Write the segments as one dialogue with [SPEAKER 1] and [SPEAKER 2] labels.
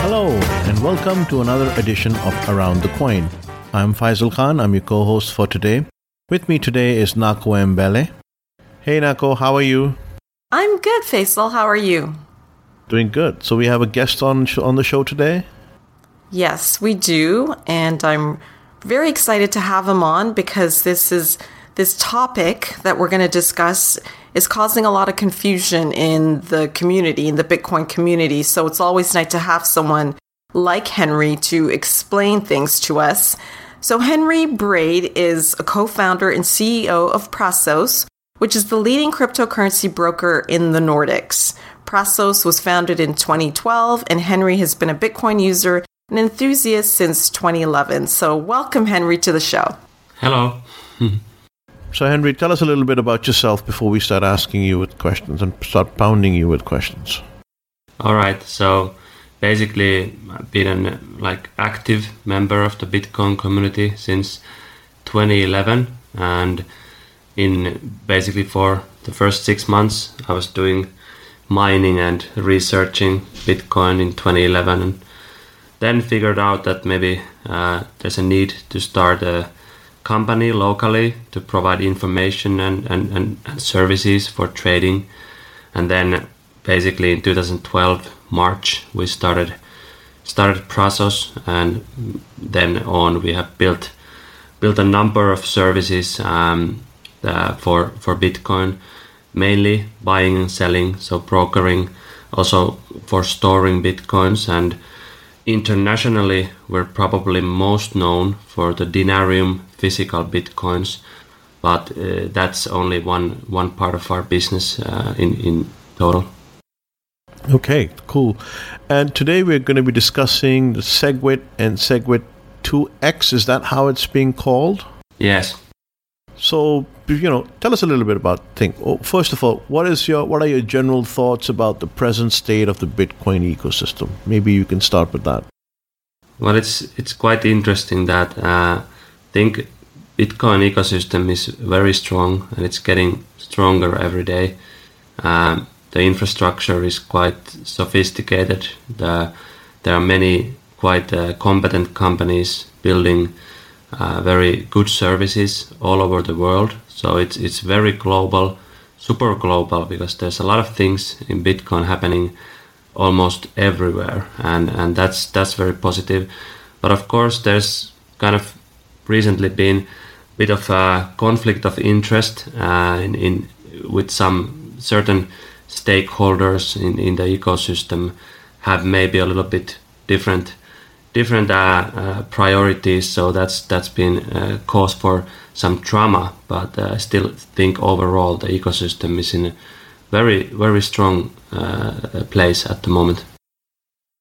[SPEAKER 1] Hello, and welcome to another edition of Around the Coin. I'm Faisal Khan, I'm your co host for today. With me today is Nako Mbelle. Hey Nako, how are you?
[SPEAKER 2] I'm good, Faisal. How are you?
[SPEAKER 1] Doing good. So we have a guest on sh- on the show today.
[SPEAKER 2] Yes, we do, and I'm very excited to have him on because this is this topic that we're going to discuss is causing a lot of confusion in the community, in the Bitcoin community. So it's always nice to have someone like Henry to explain things to us. So Henry Brade is a co-founder and CEO of Prasos, which is the leading cryptocurrency broker in the Nordics. Prasos was founded in 2012, and Henry has been a Bitcoin user and enthusiast since 2011. So, welcome, Henry, to the show.
[SPEAKER 3] Hello.
[SPEAKER 1] So Henry, tell us a little bit about yourself before we start asking you with questions and start pounding you with questions.
[SPEAKER 3] All right. So basically, I've been an like active member of the Bitcoin community since 2011, and in basically for the first six months, I was doing mining and researching Bitcoin in 2011, and then figured out that maybe uh, there's a need to start a company locally to provide information and, and, and, and services for trading. And then basically in 2012 March we started started Prasos and then on we have built built a number of services um, uh, for for Bitcoin, mainly buying and selling, so brokering, also for storing Bitcoins and internationally we're probably most known for the Dinarium physical Bitcoins, but uh, that's only one one part of our business uh, in in total.
[SPEAKER 1] Okay, cool. And today we're going to be discussing the SegWit and SegWit 2X. Is that how it's being called?
[SPEAKER 3] Yes.
[SPEAKER 1] So, you know, tell us a little bit about Think. Oh, first of all, what is your what are your general thoughts about the present state of the Bitcoin ecosystem? Maybe you can start with that.
[SPEAKER 3] Well, it's it's quite interesting that uh, think Bitcoin ecosystem is very strong and it's getting stronger every day. Um, the infrastructure is quite sophisticated. The, there are many quite uh, competent companies building uh, very good services all over the world. So it's it's very global, super global because there's a lot of things in Bitcoin happening almost everywhere, and and that's that's very positive. But of course, there's kind of recently been a bit of a conflict of interest uh, in, in with some certain stakeholders in, in the ecosystem have maybe a little bit different different uh, uh, priorities. So that's that's been uh, cause for some trauma. But I still think overall the ecosystem is in a very very strong place at the moment.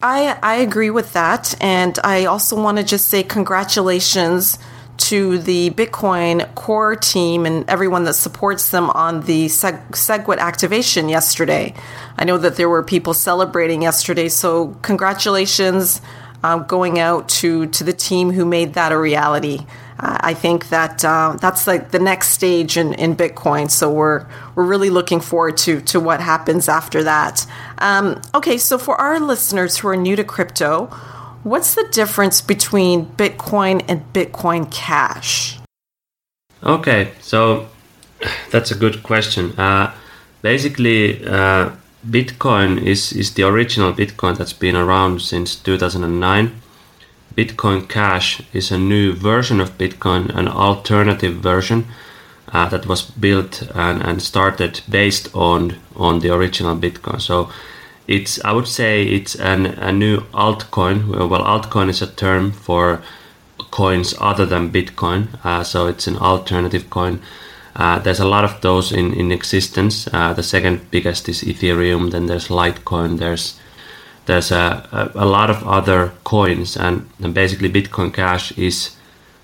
[SPEAKER 2] I, I agree with that. And I also want to just say congratulations to the Bitcoin core team and everyone that supports them on the Seg- SegWit activation yesterday. I know that there were people celebrating yesterday, so congratulations uh, going out to, to the team who made that a reality. Uh, I think that uh, that's like the next stage in, in Bitcoin. So we're we're really looking forward to to what happens after that. Um, okay, so for our listeners who are new to crypto, what's the difference between Bitcoin and Bitcoin Cash?
[SPEAKER 3] Okay, so that's a good question. Uh, basically, uh, Bitcoin is, is the original Bitcoin that's been around since 2009. Bitcoin Cash is a new version of Bitcoin, an alternative version uh, that was built and, and started based on on the original Bitcoin. So it's I would say it's an, a new altcoin. Well, altcoin is a term for coins other than Bitcoin. Uh, so it's an alternative coin. Uh, there's a lot of those in, in existence. Uh, the second biggest is Ethereum. Then there's Litecoin. There's there's a, a, a lot of other coins, and, and basically Bitcoin Cash is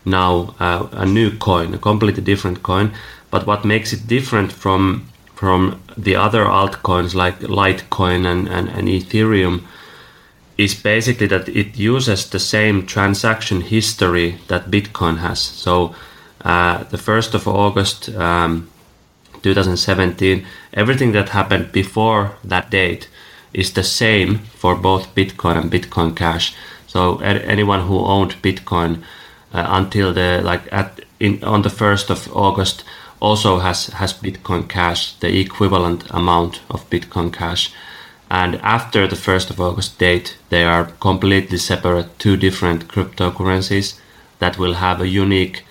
[SPEAKER 3] now uh, a new coin, a completely different coin. But what makes it different from from the other altcoins like Litecoin and, and, and Ethereum is basically that it uses the same transaction history that Bitcoin has. So uh, the 1st of August um, 2017, everything that happened before that date is the same for both Bitcoin and Bitcoin Cash. So anyone who owned Bitcoin uh, until the like at in on the 1st of August also has has Bitcoin Cash, the equivalent amount of Bitcoin Cash. And after the 1st of August date, they are completely separate, two different cryptocurrencies that will have a unique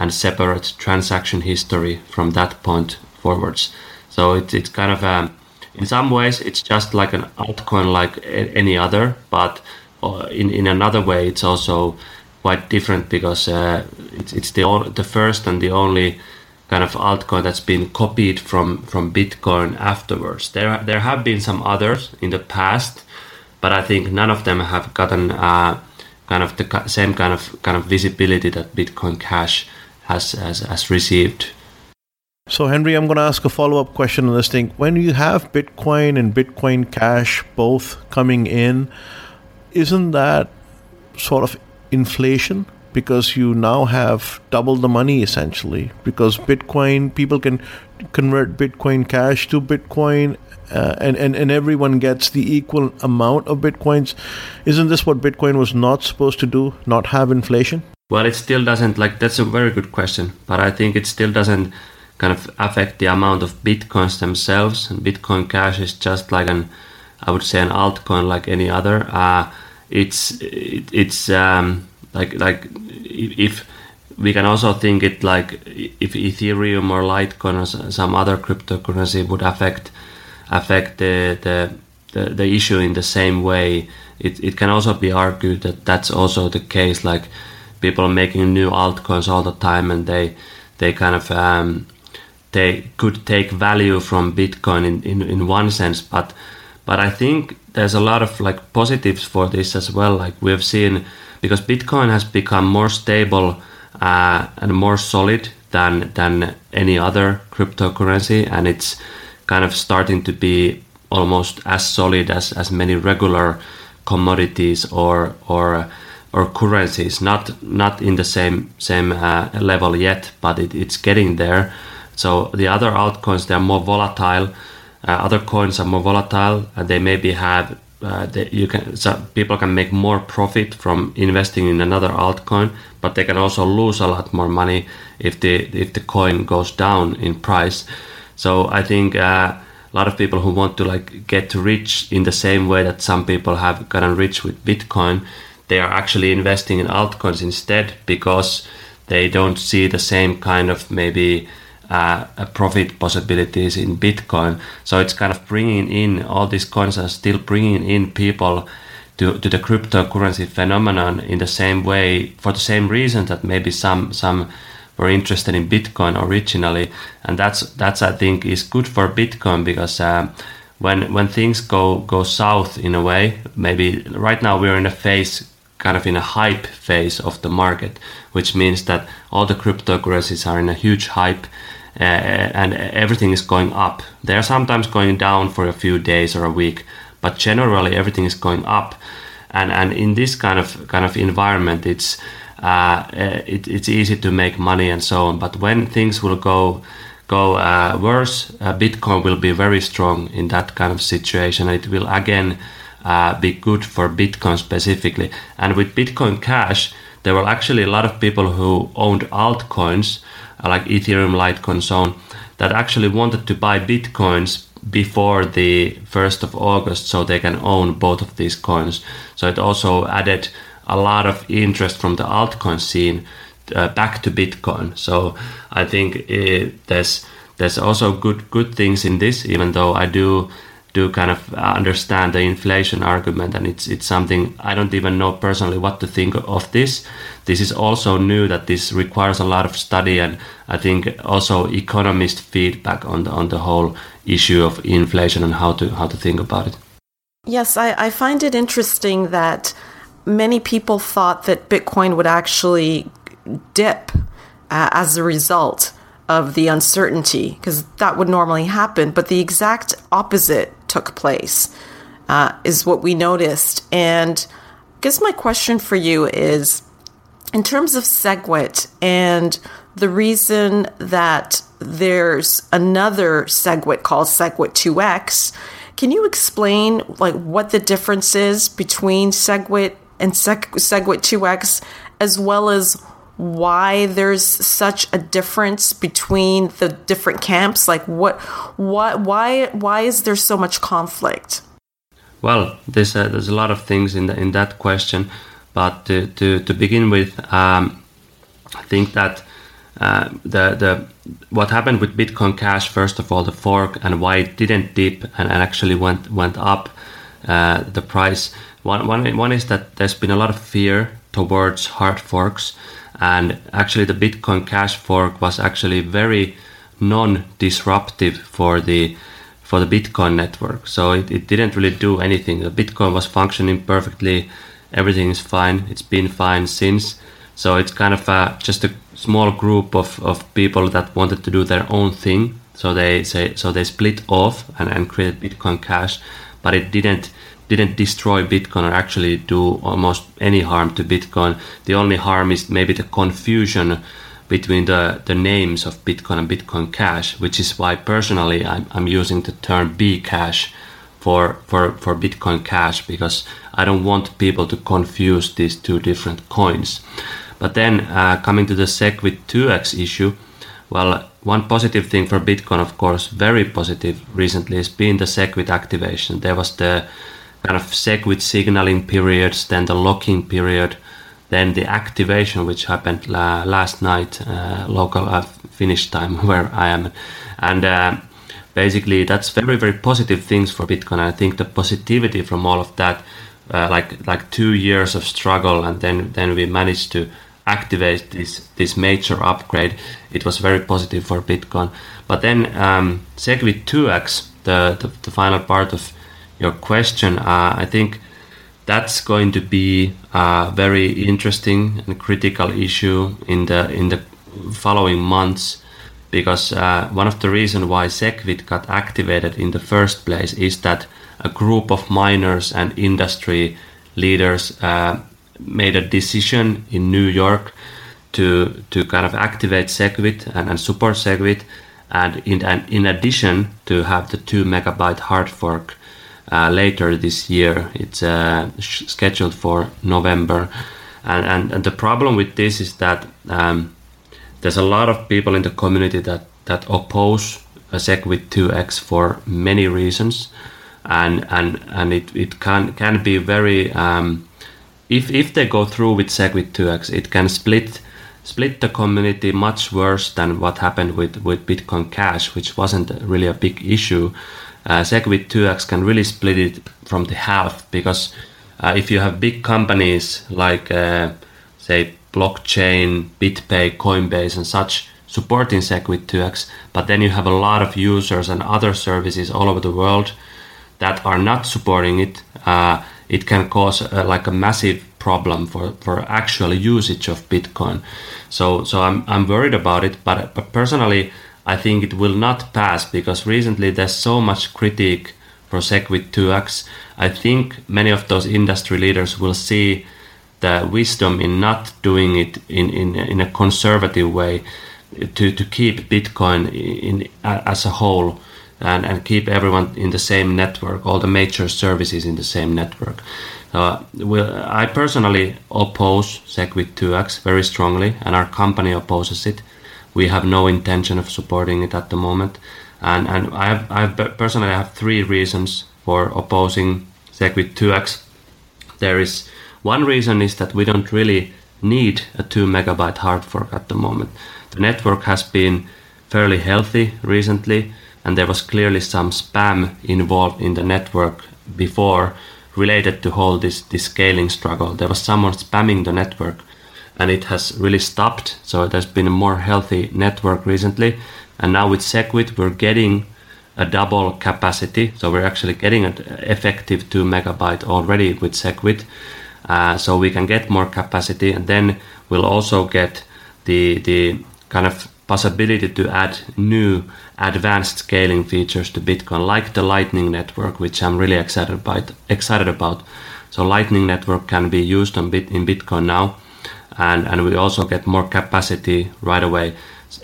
[SPEAKER 3] and separate transaction history from that point forwards. So it, it's kind of a, um, in some ways, it's just like an altcoin like any other, but uh, in, in another way, it's also quite different because uh, it's, it's the, the first and the only kind of altcoin that's been copied from from Bitcoin afterwards. There there have been some others in the past, but I think none of them have gotten uh, kind of the same kind of kind of visibility that Bitcoin Cash has has, has received.
[SPEAKER 1] So Henry, I'm going to ask a follow up question on this thing. When you have Bitcoin and Bitcoin Cash both coming in, isn't that sort of inflation? because you now have double the money essentially because bitcoin people can convert bitcoin cash to bitcoin uh, and, and and everyone gets the equal amount of bitcoins isn't this what bitcoin was not supposed to do not have inflation
[SPEAKER 3] well it still doesn't like that's a very good question but i think it still doesn't kind of affect the amount of bitcoins themselves and bitcoin cash is just like an i would say an altcoin like any other uh, it's it, it's um, like like if we can also think it like if Ethereum or Litecoin or some other cryptocurrency would affect affect the the, the, the issue in the same way. It, it can also be argued that that's also the case. Like people are making new altcoins all the time, and they they kind of um, they could take value from Bitcoin in, in, in one sense, but but I think there's a lot of like positives for this as well. Like we've seen because Bitcoin has become more stable uh, and more solid than than any other cryptocurrency, and it's kind of starting to be almost as solid as, as many regular commodities or or or currencies. Not not in the same same uh, level yet, but it, it's getting there. So the other altcoins they are more volatile. Uh, other coins are more volatile, and they maybe have uh, you can so people can make more profit from investing in another altcoin, but they can also lose a lot more money if the if the coin goes down in price. So I think uh, a lot of people who want to like get rich in the same way that some people have gotten rich with Bitcoin, they are actually investing in altcoins instead because they don't see the same kind of maybe uh, profit possibilities in Bitcoin. So it's kind of bringing in all these coins are still bringing in people to, to the cryptocurrency phenomenon in the same way for the same reason that maybe some some were interested in Bitcoin originally, and that's that's I think is good for Bitcoin because. Uh, when, when things go, go south in a way, maybe right now we're in a phase kind of in a hype phase of the market, which means that all the cryptocurrencies are in a huge hype uh, and everything is going up. They are sometimes going down for a few days or a week, but generally everything is going up. And and in this kind of kind of environment, it's uh, it, it's easy to make money and so on. But when things will go go uh, worse, uh, Bitcoin will be very strong in that kind of situation. It will again uh, be good for Bitcoin specifically. And with Bitcoin Cash, there were actually a lot of people who owned altcoins uh, like Ethereum, Litecoin, so on, that actually wanted to buy Bitcoins before the 1st of August so they can own both of these coins. So it also added a lot of interest from the altcoin scene uh, back to Bitcoin. So I think it, uh, there's there's also good good things in this, even though I do do kind of understand the inflation argument, and it's it's something I don't even know personally what to think of this. This is also new that this requires a lot of study, and I think also economist feedback on the on the whole issue of inflation and how to how to think about it.
[SPEAKER 2] Yes, I, I find it interesting that many people thought that Bitcoin would actually dip uh, as a result of the uncertainty, because that would normally happen. But the exact opposite took place, uh, is what we noticed. And I guess my question for you is in terms of SegWit and the reason that there's another SegWit called SegWit 2x, can you explain like what the difference is between SegWit and Seg- SegWit 2x, as well as why there's such a difference between the different camps? Like what, what, why, why is there so much conflict?
[SPEAKER 3] Well, there's a, there's a lot of things in the, in that question, but to to, to begin with, um, I think that uh, the the what happened with Bitcoin Cash, first of all, the fork and why it didn't dip and, and actually went went up uh, the price. One, one, one is that there's been a lot of fear towards hard forks and actually, the Bitcoin Cash fork was actually very non-disruptive for the for the Bitcoin network. So it, it didn't really do anything. The Bitcoin was functioning perfectly. Everything is fine. It's been fine since. So it's kind of a, just a small group of, of people that wanted to do their own thing. So they say so they split off and, and created Bitcoin Cash, but it didn't didn't destroy Bitcoin or actually do almost any harm to Bitcoin. The only harm is maybe the confusion between the, the names of Bitcoin and Bitcoin Cash, which is why personally I'm, I'm using the term Bcash for, for, for Bitcoin Cash because I don't want people to confuse these two different coins. But then uh, coming to the SegWit 2x issue, well, one positive thing for Bitcoin, of course, very positive recently, has been the SegWit activation. There was the kind of SegWit signaling periods, then the locking period, then the activation, which happened la- last night, uh, local uh, Finnish time where I am, and uh, basically that's very very positive things for Bitcoin. I think the positivity from all of that, uh, like like two years of struggle, and then then we managed to activate this this major upgrade. It was very positive for Bitcoin. But then um, SegWit 2x, the, the the final part of your question, uh, I think that's going to be a very interesting and critical issue in the in the following months because uh, one of the reasons why SegWit got activated in the first place is that a group of miners and industry leaders uh, made a decision in New York to to kind of activate SegWit and, and support SegWit, and in and in addition to have the two megabyte hard fork later this year. It's uh, scheduled for November, and, and, and the problem with this is that um, there's a lot of people in the community that that oppose SegWit 2x for many reasons, and and and it, it can can be very um, if if they go through with SegWit 2x, it can split split the community much worse than what happened with with Bitcoin Cash, which wasn't really a big issue uh, SegWit 2x can really split it from the half because uh, if you have big companies like, uh, say, blockchain, BitPay, Coinbase, and such supporting SegWit 2x, but then you have a lot of users and other services all over the world that are not supporting it, uh, it can cause uh, like a massive problem for, for actual usage of Bitcoin. So so I'm I'm worried about it, but but personally I think it will not pass because recently there's so much critique for SegWit 2x. I think many of those industry leaders will see the wisdom in not doing it in, in, in a conservative way to, to keep Bitcoin in, as a whole and, and keep everyone in the same network, all the major services in the same network. Uh, well, I personally oppose SegWit 2x very strongly, and our company opposes it. We have no intention of supporting it at the moment, and and I have, I have personally I have three reasons for opposing SegWit 2x. There is one reason is that we don't really need a two megabyte hard fork at the moment. The network has been fairly healthy recently, and there was clearly some spam involved in the network before related to whole this, this scaling struggle. There was someone spamming the network and it has really stopped. So there's been a more healthy network recently. And now with Segwit, we're getting a double capacity. So we're actually getting an effective 2 megabyte already with Segwit. Uh, so we can get more capacity and then we'll also get the, the kind of possibility to add new advanced scaling features to Bitcoin, like the Lightning Network, which I'm really excited about. Excited about. So Lightning Network can be used on Bit in Bitcoin now, and and we also get more capacity right away.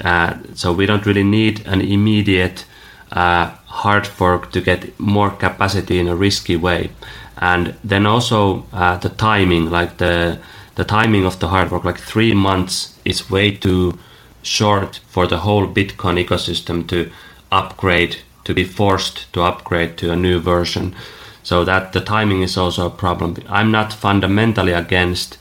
[SPEAKER 3] Uh, so we don't really need an immediate uh, hard fork to get more capacity in a risky way. And then also uh, the timing, like the the timing of the hard fork, like three months is way too short for the whole Bitcoin ecosystem to upgrade, to be forced to upgrade to a new version. So that the timing is also a problem. I'm not fundamentally against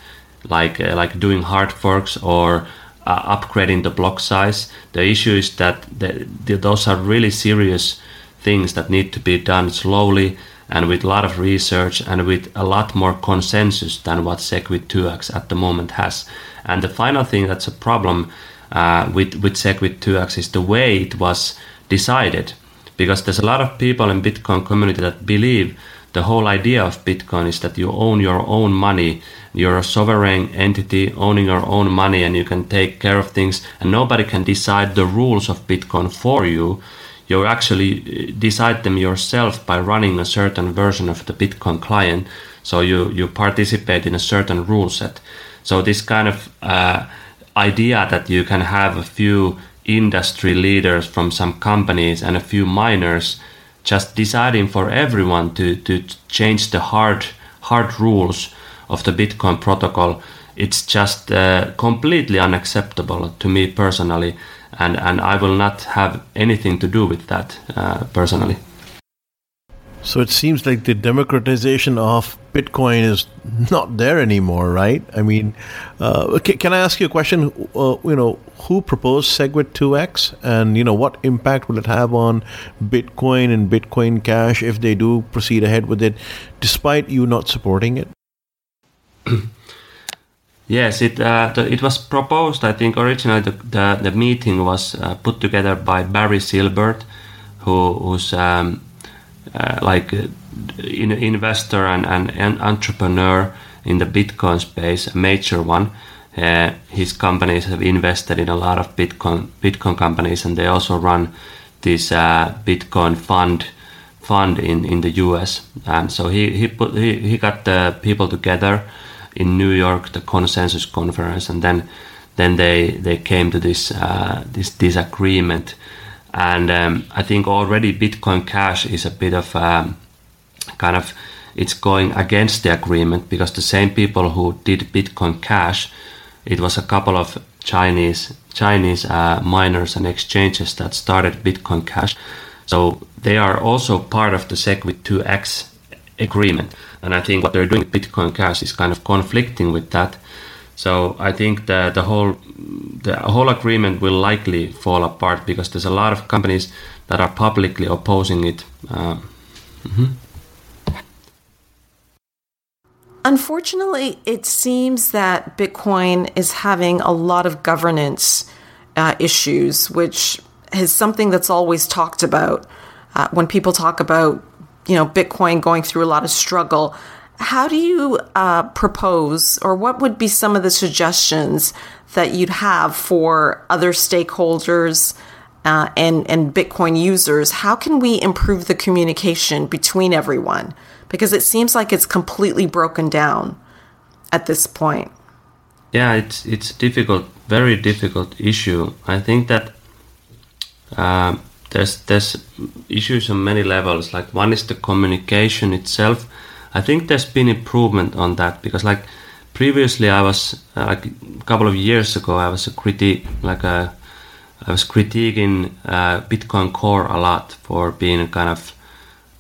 [SPEAKER 3] like uh, like doing hard forks or uh, upgrading the block size. The issue is that the, the, those are really serious things that need to be done slowly and with a lot of research and with a lot more consensus than what SegWit 2x at the moment has. And the final thing that's a problem uh, with with SegWit 2x is the way it was decided, because there's a lot of people in Bitcoin community that believe the whole idea of Bitcoin is that you own your own money. You're a sovereign entity owning your own money and you can take care of things and nobody can decide the rules of Bitcoin for you. You actually uh, decide them yourself by running a certain version of the Bitcoin client. So you, you participate in a certain rule set. So this kind of uh, idea that you can have a few industry leaders from some companies and a few miners just deciding for everyone to, to change the hard hard rules of the Bitcoin protocol, it's just uh, completely unacceptable to me personally, and, and I will not have anything to do with that uh, personally.
[SPEAKER 1] So it seems like the democratization of Bitcoin is not there anymore, right? I mean, uh, can, I ask you a question? Uh, you know, who proposed SegWit 2x, and you know what impact will it have on Bitcoin and Bitcoin Cash if they do proceed ahead with it, despite you not supporting it?
[SPEAKER 3] yes, it uh, the, it was proposed. I think originally the the, the meeting was uh, put together by Barry Silbert, who who's um, uh, like uh, in, investor and, and, and, entrepreneur in the Bitcoin space, a major one. Uh, his companies have invested in a lot of Bitcoin Bitcoin companies, and they also run this uh, Bitcoin fund fund in, in the U.S. And so he he put he, he got the people together in New York, the consensus conference, and then then they they came to this uh, this disagreement and um, I think already Bitcoin Cash is a bit of um, kind of it's going against the agreement because the same people who did Bitcoin Cash, it was a couple of Chinese Chinese uh, miners and exchanges that started Bitcoin Cash, so they are also part of the SegWit 2x agreement. And I think what they're doing with Bitcoin Cash is kind of conflicting with that. So I think that the whole the whole agreement will likely fall apart because there's a lot of companies that are publicly opposing it. Uh, mm-hmm.
[SPEAKER 2] Unfortunately, it seems that Bitcoin is having a lot of governance uh, issues, which is something that's always talked about uh, when people talk about you know Bitcoin going through a lot of struggle. How do you uh, propose, or what would be some of the suggestions that you'd have for other stakeholders uh, and and Bitcoin users? How can we improve the communication between everyone? Because it seems like it's completely broken down at this point.
[SPEAKER 3] yeah, it's it's difficult, very difficult issue. I think that uh, there's there's issues on many levels. Like one is the communication itself. I think there's been improvement on that because like previously I was uh, like a couple of years ago I was a critique like a I was critiquing uh, Bitcoin Core a lot for being kind of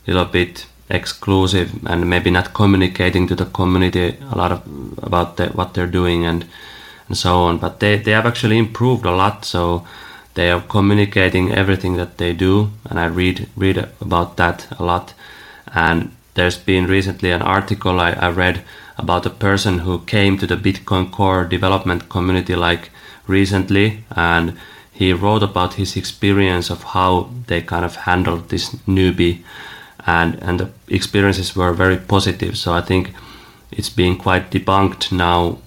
[SPEAKER 3] a little bit exclusive and maybe not communicating to the community a lot of about the, what they're doing and and so on. But they, they have actually improved a lot. So they are communicating everything that they do, and I read read about that a lot. And there's been recently an article I, I read about a person who came to the Bitcoin Core development community like recently, and he wrote about his experience of how they kind of handled this newbie, and and the experiences were very positive. So I think it's being quite debunked now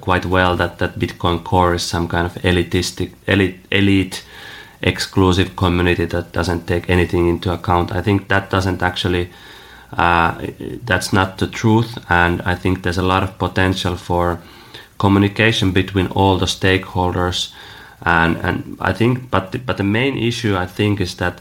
[SPEAKER 3] quite well that that Bitcoin Core is some kind of elitistic elite elite exclusive community that doesn't take anything into account. I think that doesn't actually uh, that's not the truth, and I think there's a lot of potential for communication between all the stakeholders. And and I think, but the, but the main issue I think is that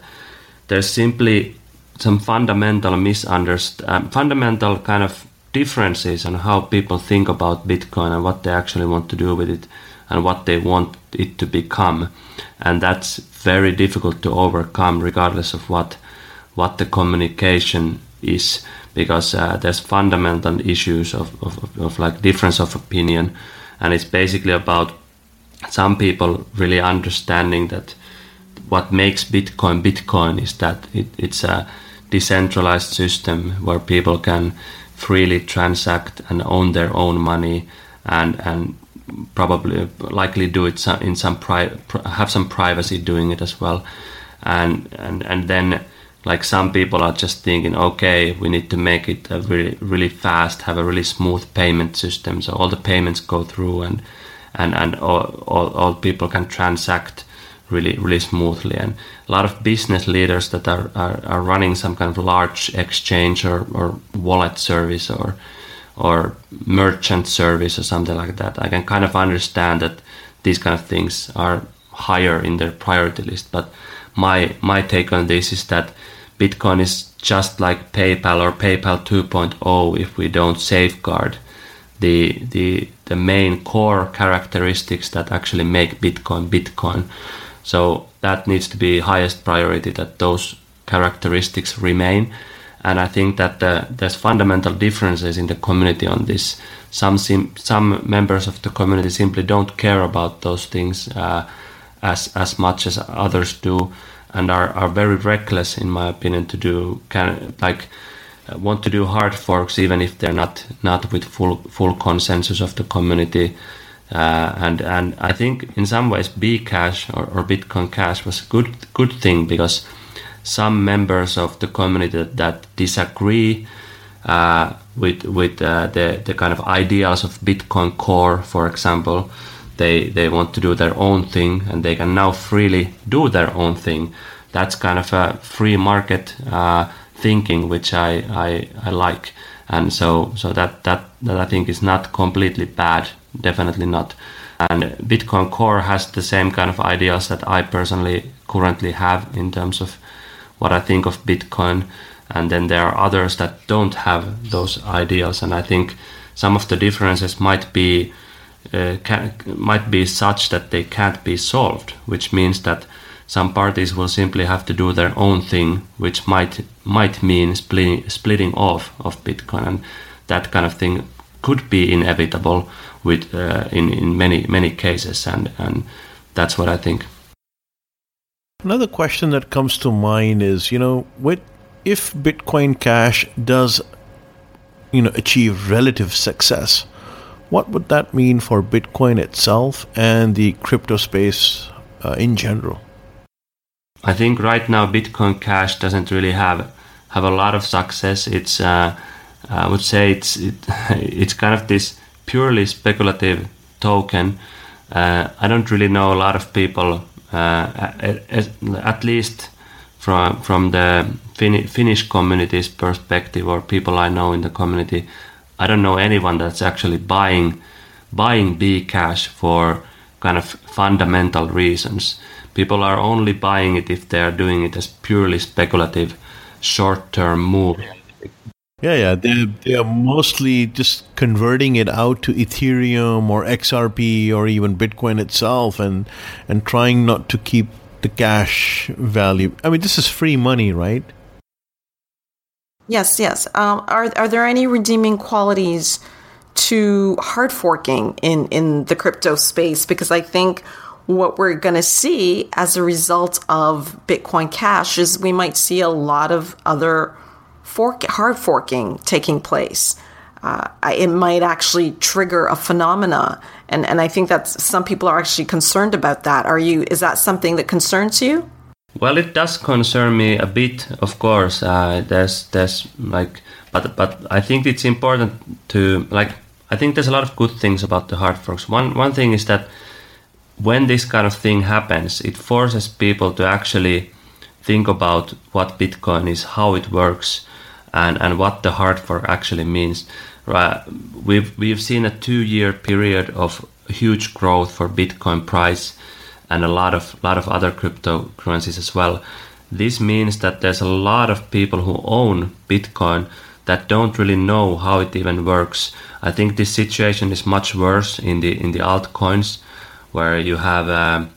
[SPEAKER 3] there's simply some fundamental misunderst um, fundamental kind of differences on how people think about Bitcoin and what they actually want to do with it and what they want it to become. And that's very difficult to overcome regardless of what what the communication is because uh, there's fundamental issues of, of, of like difference of opinion and it's basically about some people really understanding that what makes Bitcoin Bitcoin is that it, it's a decentralized system where people can freely transact and own their own money and and probably likely do it in some pri- have some privacy doing it as well. And and and then like some people are just thinking okay we need to make it a really really fast have a really smooth payment system. So all the payments go through and and and all, all, all people can transact really really smoothly. And a lot of business leaders that are, are, are running some kind of large exchange or, or wallet service or or merchant service or something like that i can kind of understand that these kind of things are higher in their priority list. But my my take on this is that bitcoin is just like paypal or paypal 2.0 if we don't safeguard the the the main core characteristics that actually make bitcoin bitcoin so that needs to be highest priority that those characteristics remain. And I think that uh, there's fundamental differences in the community on this. Some sim- some members of the community simply don't care about those things uh, as as much as others do, and are, are very reckless, in my opinion, to do can like uh, want to do hard forks even if they're not not with full full consensus of the community uh, and and I think in some ways Bcash or, or Bitcoin Cash was a good good thing because some members of the community that, that disagree uh, with with uh, the the kind of ideals of Bitcoin Core, for example, they they want to do their own thing and they can now freely do their own thing. That's kind of a free market uh, thinking, which I, I I like, and so so that that that I think is not completely bad definitely not. And Bitcoin Core has the same kind of ideas that I personally currently have in terms of what I think of Bitcoin. And then there are others that don't have those ideas. And I think some of the differences might be uh, can, might be such that they can't be solved, which means that some parties will simply have to do their own thing, which might might mean splitting splitting off of Bitcoin, and that kind of thing could be inevitable with uh, in in many many cases, and and that's what I think.
[SPEAKER 1] Another question that comes to mind is, you know, with if Bitcoin Cash does, you know, achieve relative success, what would that mean for Bitcoin itself and the crypto space uh, in general?
[SPEAKER 3] I think right now Bitcoin Cash doesn't really have have a lot of success. It's uh, I would say it's it, it's kind of this purely speculative token. Uh, I don't really know a lot of people, uh, at, at, least from from the fin- Finnish community's perspective or people I know in the community. I don't know anyone that's actually buying buying B cash for kind of fundamental reasons. People are only buying it if they are doing it as purely speculative, short-term move.
[SPEAKER 1] Yeah, yeah, they they are mostly just converting it out to Ethereum or XRP or even Bitcoin itself, and and trying not to keep the cash value. I mean, this is free money, right?
[SPEAKER 2] Yes, yes. Um, are are there any redeeming qualities to hard forking in in the crypto space? Because I think what we're going to see as a result of Bitcoin Cash is we might see a lot of other fork, hard forking taking place. Uh, it might actually trigger a phenomena, and and I think that some people are actually concerned about that. Are you? Is that something that concerns you?
[SPEAKER 3] Well, it does concern me a bit, of course. Uh, there's there's like, but but I think it's important to like. I think there's a lot of good things about the hard forks. One one thing is that when this kind of thing happens, it forces people to actually think about what Bitcoin is, how it works, and, and what the hard fork actually means. Right? We've we've seen a two year period of huge growth for Bitcoin price and a lot of lot of other cryptocurrencies as well. This means that there's a lot of people who own Bitcoin that don't really know how it even works. I think this situation is much worse in the in the altcoins, where you have um,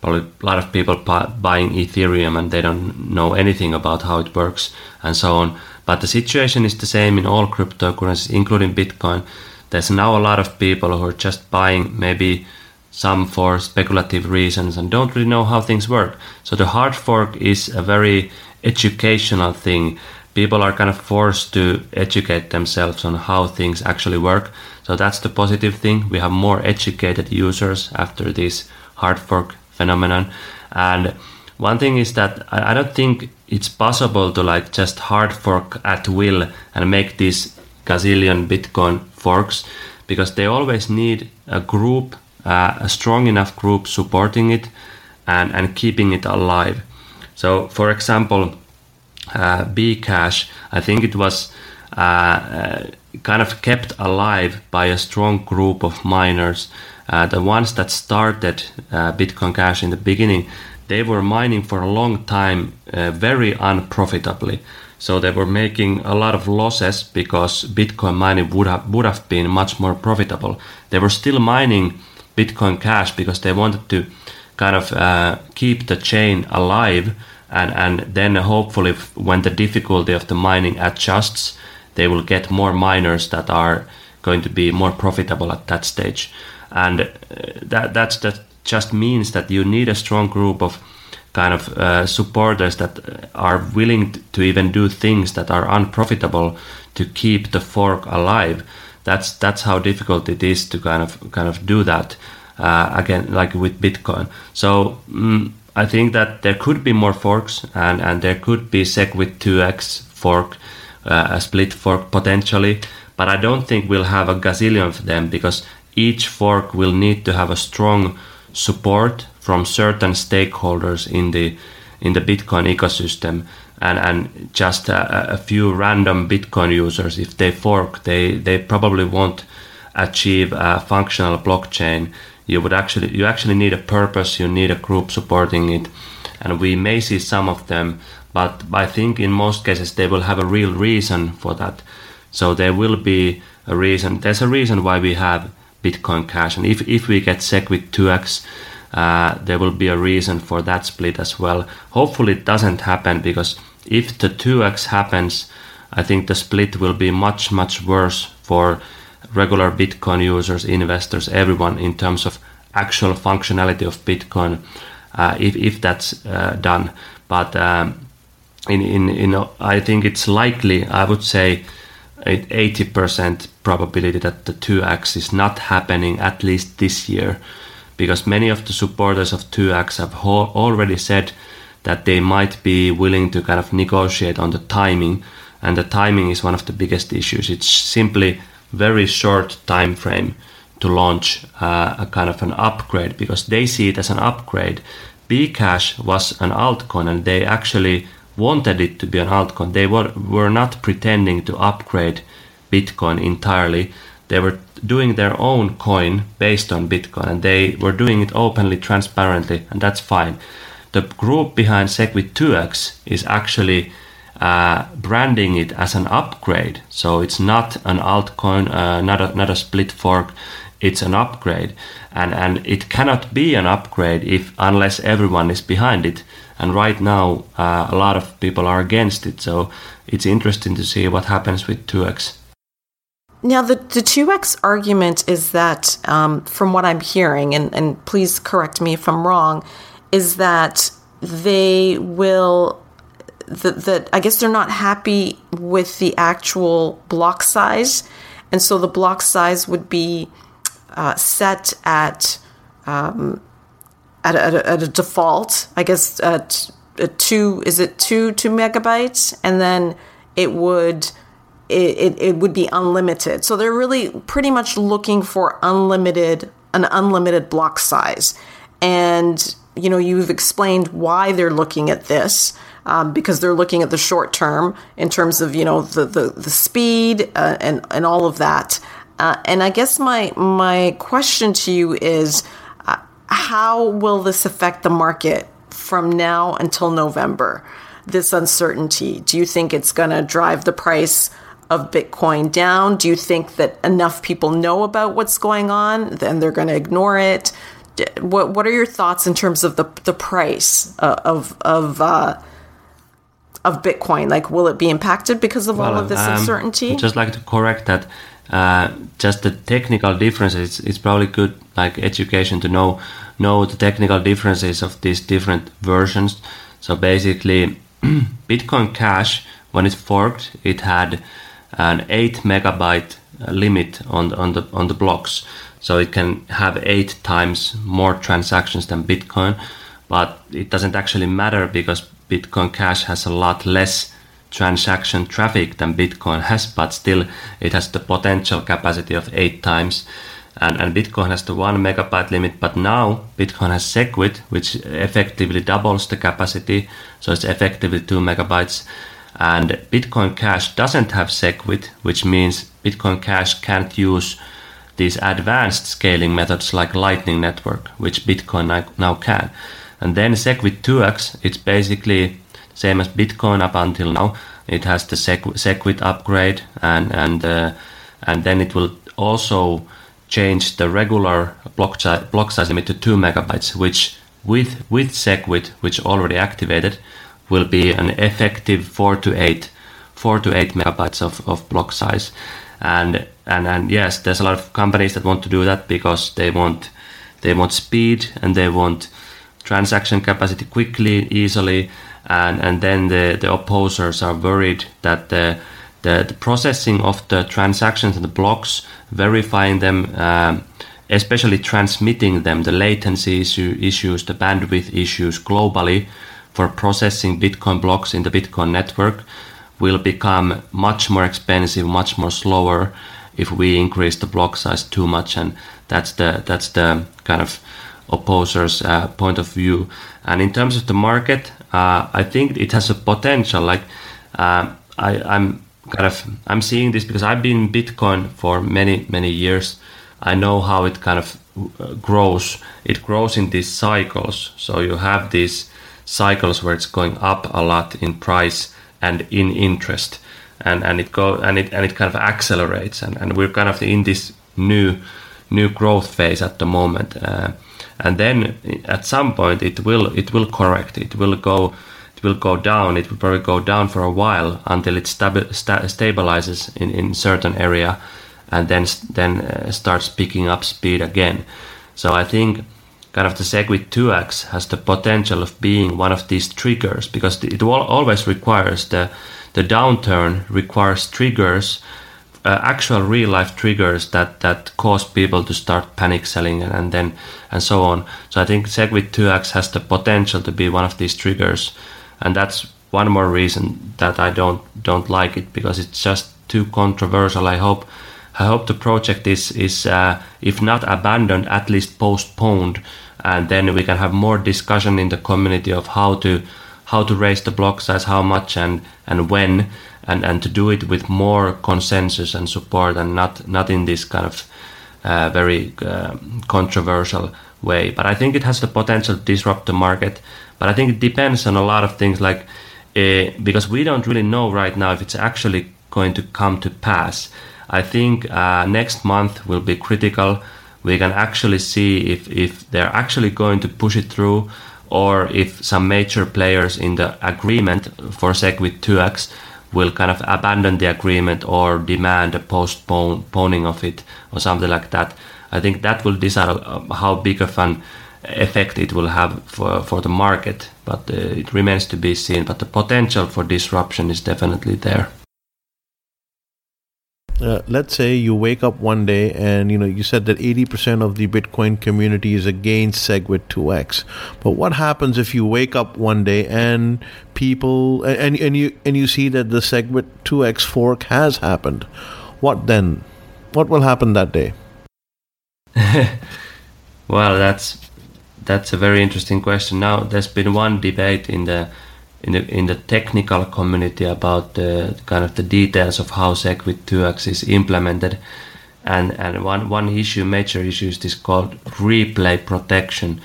[SPEAKER 3] probably a lot of people buying Ethereum and they don't know anything about how it works and so on. But the situation is the same in all cryptocurrencies, including Bitcoin. There's now a lot of people who are just buying maybe some for speculative reasons and don't really know how things work. So the hard fork is a very educational thing. People are kind of forced to educate themselves on how things actually work. So that's the positive thing. We have more educated users after this hard fork phenomenon. And one thing is that I, I don't think it's possible to like just hard fork at will and make these gazillion Bitcoin forks because they always need a group, uh, a strong enough group supporting it and, and keeping it alive. So, for example, uh, Bcash, I think it was uh, uh, kind of kept alive by a strong group of miners. Uh, the ones that started uh, Bitcoin Cash in the beginning, they were mining for a long time uh, very unprofitably. So they were making a lot of losses because Bitcoin mining would have would have been much more profitable. They were still mining Bitcoin Cash because they wanted to kind of uh, keep the chain alive, and and then hopefully when the difficulty of the mining adjusts, they will get more miners that are going to be more profitable at that stage, and uh, that that's that just means that you need a strong group of kind of uh, supporters that are willing to even do things that are unprofitable to keep the fork alive. That's that's how difficult it is to kind of kind of do that uh, again, like with Bitcoin. So mm, I think that there could be more forks, and and there could be SegWit 2x fork, uh, a split fork potentially, but I don't think we'll have a gazillion of them because each fork will need to have a strong support from certain stakeholders in the in the Bitcoin ecosystem and and just a, a, few random Bitcoin users if they fork they they probably won't achieve a functional blockchain. You would actually you actually need a purpose you need a group supporting it and we may see some of them but I think in most cases they will have a real reason for that. So there will be a reason there's a reason why we have Bitcoin Cash. And if, if we get SegWit 2x, uh, there will be a reason for that split as well. Hopefully, it doesn't happen because if the 2x happens, I think the split will be much, much worse for regular Bitcoin users, investors, everyone in terms of actual functionality of Bitcoin uh, if, if that's uh, done. But um, in, in, in, I think it's likely, I would say, 80% probability that the 2x is not happening at least this year because many of the supporters of 2x have already said that they might be willing to kind of negotiate on the timing and the timing is one of the biggest issues. It's simply very short time frame to launch uh, a kind of an upgrade because they see it as an upgrade. Bcash was an altcoin and they actually wanted it to be an altcoin. They were, were not pretending to upgrade Bitcoin entirely. they were doing their own coin based on Bitcoin, and they were doing it openly, transparently, and that's fine. The group behind Segwit 2x is actually uh, branding it as an upgrade. So it's not an altcoin, uh, not a not a split fork. It's an upgrade, and and it cannot be an upgrade if unless everyone is behind it. And right now, uh, a lot of people are against it. So it's interesting to see what happens with 2x.
[SPEAKER 2] Now, the, the 2x argument is that, um, from what I'm hearing, and, and please correct me if I'm wrong, is that they will that, that I guess they're not happy with the actual block size, and so the block size would be uh, set at, um, at, a, at, a, default. I guess at a two is it two two megabytes, and then it would. It, it, it would be unlimited. So they're really pretty much looking for unlimited an unlimited block size. And you know, you've explained why they're looking at this um, because they're looking at the short term in terms of you know the the, the speed uh, and and all of that. Uh, and I guess my my question to you is, uh, how will this affect the market from now until November? This uncertainty. Do you think it's going to drive the price? of Bitcoin down? Do you think that enough people know about what's going on, then they're going to ignore it? What What are your thoughts in terms of the the price uh, of of uh, of Bitcoin? Like, will it be impacted because of well, all of this um, uncertainty?
[SPEAKER 3] Just like to correct that, uh, just the technical differences. It's probably good, like education, to know know the technical differences of these different versions. So basically, Bitcoin Cash, when it forked, it had an eight megabyte uh, limit on the, on the on the blocks, so it can have eight times more transactions than Bitcoin. But it doesn't actually matter because Bitcoin Cash has a lot less transaction traffic than Bitcoin has, but still it has the potential capacity of eight times. And, and Bitcoin has the one megabyte limit, but now Bitcoin has Segwit, which effectively doubles the capacity, so it's effectively two megabytes. And Bitcoin Cash doesn't have Segwit, which means Bitcoin Cash can't use these advanced scaling methods like Lightning Network, which Bitcoin now can. And then Segwit 2x, it's basically same as Bitcoin up until now. It has the Segwit upgrade, and and uh, and then it will also change the regular block, block size limit to two megabytes, which with with Segwit, which already activated, will be an effective four to eight four to eight megabytes of, of block size. And and and yes, there's a lot of companies that want to do that because they want they want speed and they want transaction capacity quickly, easily, and, and then the, the opposers are worried that the, the, the processing of the transactions and the blocks, verifying them, um, especially transmitting them, the latency issue, issues, the bandwidth issues globally for processing Bitcoin blocks in the Bitcoin network will become much more expensive, much more slower if we increase the block size too much, and that's the that's the kind of opposers' uh, point of view. And in terms of the market, uh, I think it has a potential. Like uh, I, I'm kind of I'm seeing this because I've been Bitcoin for many many years. I know how it kind of uh, grows. It grows in these cycles. So you have these cycles where it's going up a lot in price and in interest, and and it go and it and it kind of accelerates. And, and we're kind of in this new new growth phase at the moment. Uh, and then at some point it will it will correct it will go it will go down it will probably go down for a while until it stabi- sta- stabilizes in in certain area and then then uh, starts picking up speed again. So i think kind of the segwit 2x has the potential of being one of these triggers because it will always requires the the downturn requires triggers uh, actual real life triggers that that cause people to start panic selling and, and then and so on. So I think Segwit 2x has the potential to be one of these triggers, and that's one more reason that I don't don't like it because it's just too controversial. I hope I hope the project is is uh, if not abandoned, at least postponed, and then we can have more discussion in the community of how to how to raise the block size, how much and and when, and and to do it with more consensus and support, and not not in this kind of uh, very uh, controversial way. But I think it has the potential to disrupt the market. But I think it depends on a lot of things, like uh, because we don't really know right now if it's actually going to come to pass. I think uh, next month will be critical. We can actually see if, if they're actually going to push it through or if some major players in the agreement for SegWit 2x will kind of abandon the agreement or demand a postponing of it or something like that. I think that will decide uh, how big of an effect it will have for, for the market, but uh, it remains to be seen. But the potential for disruption is definitely there
[SPEAKER 1] uh, let's say you wake up one day and you know you said that 80% of the bitcoin community is against segwit 2x but what happens if you wake up one day and people and and you and you see that the segwit 2x fork has happened? What then? What will happen that day?
[SPEAKER 3] Well that's that's a very interesting question. Now there's been one debate in the in the in the technical community about the kind of the details of how SegWit 2x is implemented. And, and one, one issue, major issue is this called replay protection.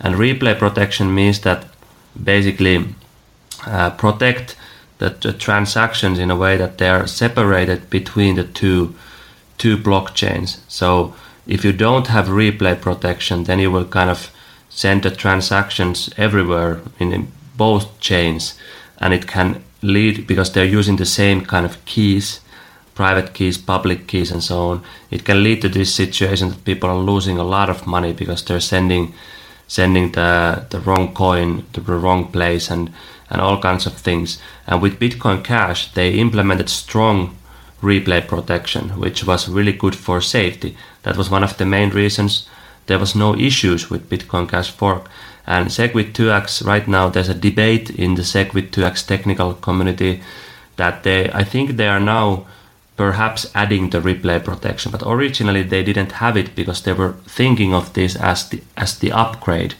[SPEAKER 3] And replay protection means that basically uh, protect the, the, transactions in a way that they are separated between the two two blockchains. So if you don't have replay protection, then you will kind of send the transactions everywhere in both chains and it can lead because they're using the same kind of keys private keys public keys and so on it can lead to this situation that people are losing a lot of money because they're sending sending the the wrong coin to the wrong place and and all kinds of things. And with bitcoin cash they implemented strong replay protection which was really good for safety. That was one of the main reasons there was no issues with bitcoin cash fork and SegWit 2x right now there's a debate in the SegWit 2x technical community that they I think they are now perhaps adding the replay protection, but originally they didn't have it because they were thinking of this as the as the upgrade.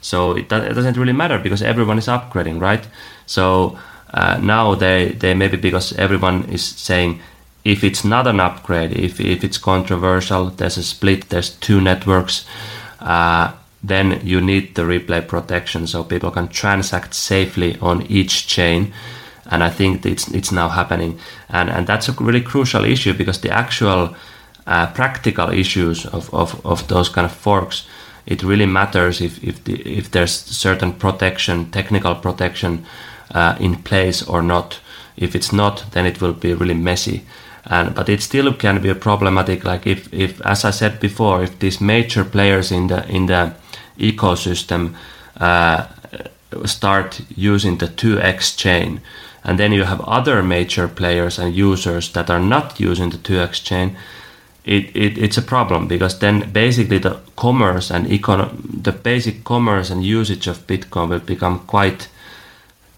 [SPEAKER 3] So it, it doesn't really matter because everyone is upgrading, right? So uh, now they they maybe because everyone is saying if it's not an upgrade, if if it's controversial, there's a split, there's two networks. Uh, then you need the replay protection so people can transact safely on each chain. And i think it's it's now happening. And and that's a really crucial issue because the actual uh, practical issues of, of, of those kind of forks it really matters if if, the, if there's certain protection technical protection uh, in place or not. If it's not then it will be really messy. And but it still can be problematic like if if as i said before if these major players in the in the ecosystem uh, start using the 2x chain. And then you have other major players and users that are not using the 2x chain. It, it, it's a problem because then basically the commerce and econo- the basic commerce and usage of bitcoin will become quite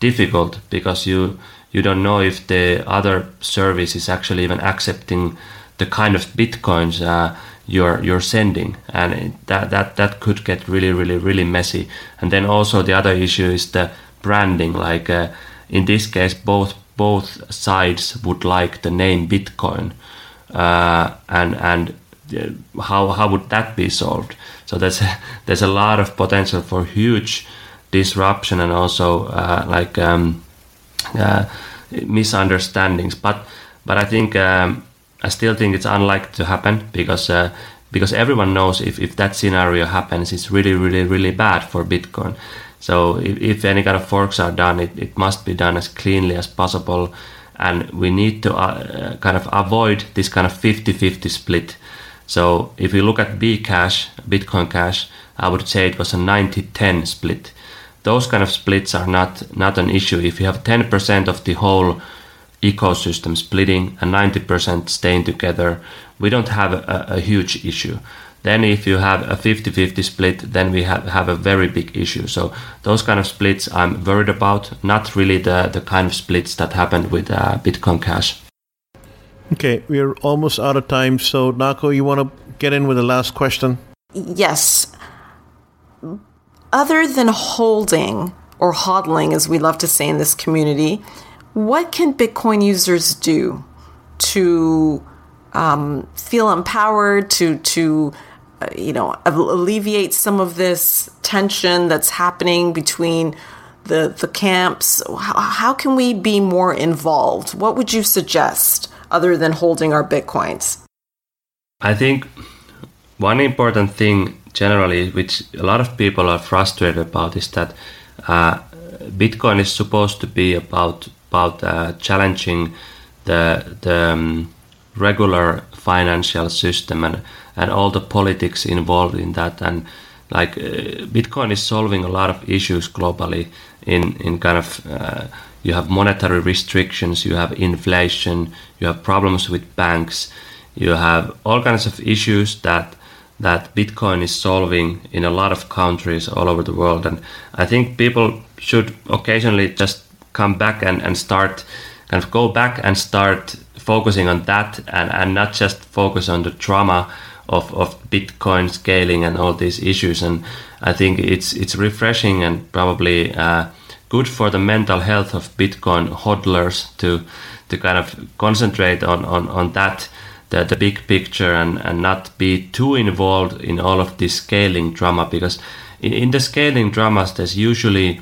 [SPEAKER 3] difficult because you you don't know if the other service is actually even accepting the kind of bitcoins uh, you're you're sending and that that that could get really really really messy. And then also the other issue is the branding like uh, in this case both both sides would like the name bitcoin uh, and and uh, how how would that be solved? So there's a, there's a lot of potential for huge disruption and also uh, like um, uh, misunderstandings. But but I think um, I still think it's unlikely to happen because uh, because everyone knows if, if that scenario happens, it's really really really bad for Bitcoin. So if, if any kind of forks are done, it, it must be done as cleanly as possible, and we need to uh, kind of avoid this kind of 50-50 split. So if you look at Bcash, Bitcoin Cash, I would say it was a 90-10 split. Those kind of splits are not not an issue. If you have 10% of the whole ecosystem splitting and 90% staying together, we don't have a, a huge issue. Then if you have a 50-50 split, then we have, have a very big issue. So those kind of splits I'm worried about, not really the, the kind of splits that happened with uh, Bitcoin Cash.
[SPEAKER 1] Okay, we're almost out of time. So Nako, you want to get in with the last question?
[SPEAKER 2] Yes. Other than holding or hodling, as we love to say in this community. What can Bitcoin users do to um, feel empowered, to to uh, you know alleviate some of this tension that's happening between the the camps? How, how can we be more involved? What would you suggest other than holding our bitcoins?
[SPEAKER 3] I think one important thing generally, which a lot of people are frustrated about, is that uh, Bitcoin is supposed to be about about uh, challenging the the um, regular financial system and and all the politics involved in that and like uh, Bitcoin is solving a lot of issues globally in in kind of uh, you have monetary restrictions, you have inflation, you have problems with banks, you have all kinds of issues that that Bitcoin is solving in a lot of countries all over the world. And I think people should occasionally just come back and, and start kind of go back and start focusing on that and, and not just focus on the drama of, of Bitcoin scaling and all these issues. And I think it's it's refreshing and probably uh, good for the mental health of Bitcoin hodlers to to kind of concentrate on, on, on that the, the big picture and, and not be too involved in all of this scaling drama because in, in the scaling dramas there's usually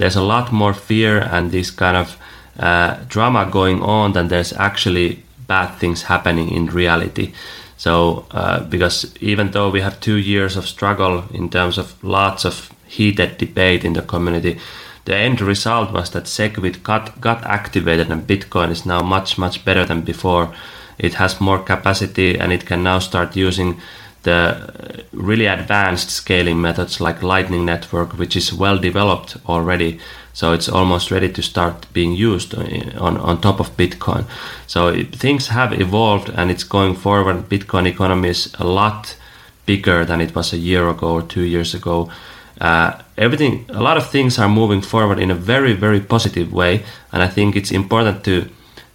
[SPEAKER 3] there's a lot more fear and this kind of uh, drama going on than there's actually bad things happening in reality. So uh, because even though we have two years of struggle in terms of lots of heated debate in the community the end result was that segwit got, got activated and bitcoin is now much much better than before. It has more capacity and it can now start using the really advanced scaling methods like Lightning Network, which is well developed already. So it's almost ready to start being used on, on top of Bitcoin. So things have evolved and it's going forward. Bitcoin economy is a lot bigger than it was a year ago or two years ago. Uh, everything, a lot of things are moving forward in a very, very positive way. And I think it's important to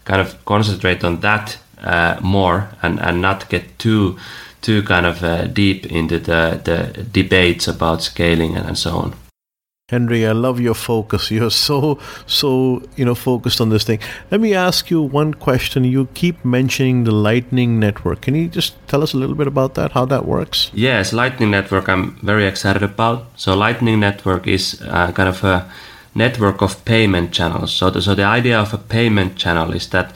[SPEAKER 3] kind of concentrate on that uh, more and, and not get too too kind of uh, deep into the, the debates about scaling and, and so on.
[SPEAKER 1] Henry, I love your focus. You're so so you know focused on this thing. Let me ask you one question. You keep mentioning the Lightning Network. Can you just tell us a little bit about that? How that works?
[SPEAKER 3] Yes, Lightning Network. I'm very excited about. So Lightning Network is uh, kind of a network of payment channels. So the, so the idea of a payment channel is that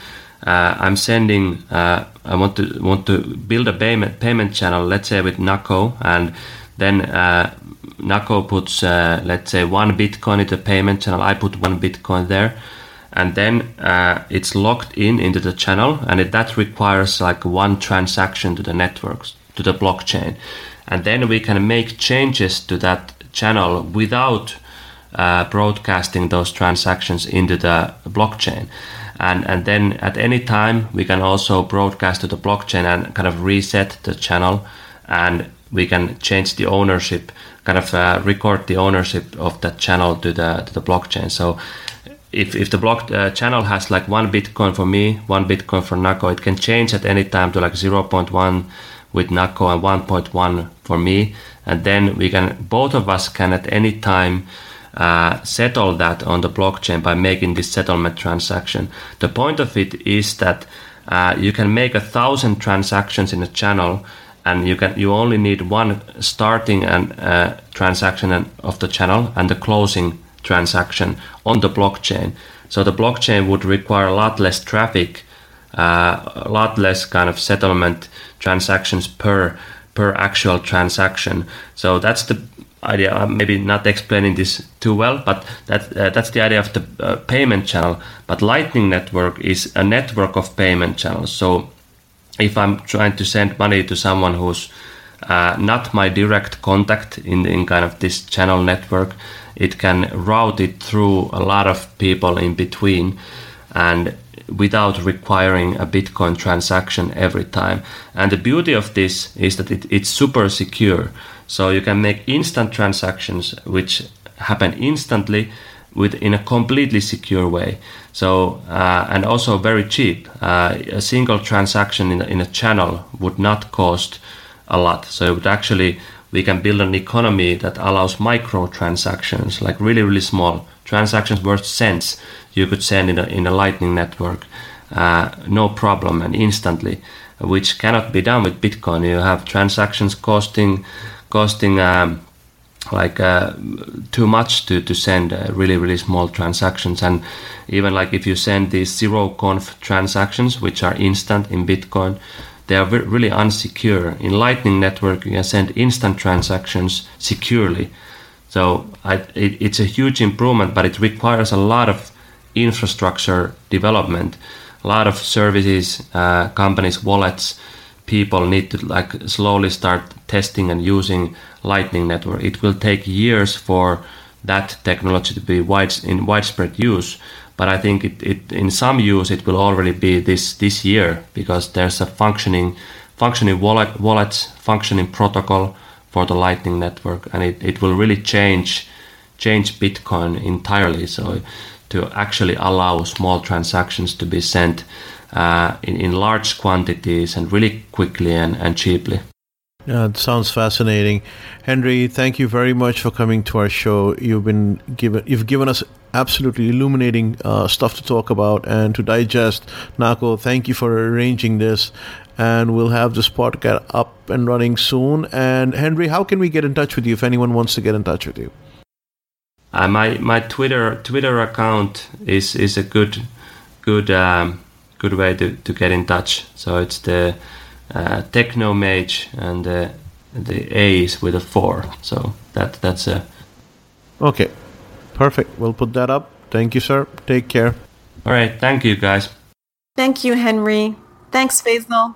[SPEAKER 3] uh, I'm sending. Uh, I want to want to build a payment payment channel. Let's say with Nako, and then uh, Nako puts uh, let's say one Bitcoin into the payment channel. I put one Bitcoin there, and then uh, it's locked in into the channel, and it, that requires like one transaction to the networks to the blockchain, and then we can make changes to that channel without uh, broadcasting those transactions into the blockchain and and then at any time we can also broadcast to the blockchain and kind of reset the channel. And we can change the ownership kind of uh, record the ownership of that channel to the to the blockchain. So if, if the block uh, channel has like one bitcoin for me one bitcoin for nako it can change at any time to like 0.1 with nako and 1.1 for me. And then we can both of us can at any time uh, settle that on the blockchain by making this settlement transaction. The point of it is that uh, you can make a thousand transactions in a channel, and you can you only need one starting and uh, transaction of the channel and the closing transaction on the blockchain. So the blockchain would require a lot less traffic, uh, a lot less kind of settlement transactions per per actual transaction. So that's the idea. I'm maybe not explaining this too well, but that uh, that's the idea of the uh, payment channel. But Lightning Network is a network of payment channels. So if I'm trying to send money to someone who's uh, not my direct contact in, in kind of this channel network, it can route it through a lot of people in between and without requiring a Bitcoin transaction every time. And the beauty of this is that it, it's super secure. So you can make instant transactions which happen instantly with in a completely secure way. So uh, and also very cheap. Uh, a single transaction in in a channel would not cost a lot. So it would actually we can build an economy that allows micro transactions, like really, really small transactions worth cents. You could send in a, in a Lightning network, uh, no problem, and instantly, which cannot be done with Bitcoin. You have transactions costing costing um, like uh, too much to, to send uh, really really small transactions. And even like if you send these zero conf transactions which are instant in bitcoin they are really unsecure. In lightning network you can send instant transactions securely. So I, it, it's a huge improvement but it requires a lot of infrastructure development. A lot of services uh, companies wallets people need to like slowly start testing and using Lightning Network. It will take years for that technology to be wide, in widespread use. But I think it, it, in some use it will already be this this year because there's a functioning functioning wallet wallet functioning protocol for the Lightning Network, and it, it will really change change Bitcoin entirely. So to actually allow small transactions to be sent uh, in, in large quantities and really quickly and, and cheaply.
[SPEAKER 1] Yeah, it sounds fascinating. Henry, thank you very much for coming to our show. You've been given you've given us absolutely illuminating uh, stuff to talk about and to digest. Nako, thank you for arranging this. And we'll have this podcast up and running soon. And Henry, how can we get in touch with you if anyone wants to get in touch with you?
[SPEAKER 3] Uh, my my Twitter Twitter account is is a good good um, good way to, to get in touch. So it's the uh, Techno Mage and the the A is with a four. So that that's a
[SPEAKER 1] okay. Perfect. We'll put that up. Thank you, sir. Take care.
[SPEAKER 3] All right. Thank you, guys.
[SPEAKER 2] Thank you, Henry. Thanks, Faisal.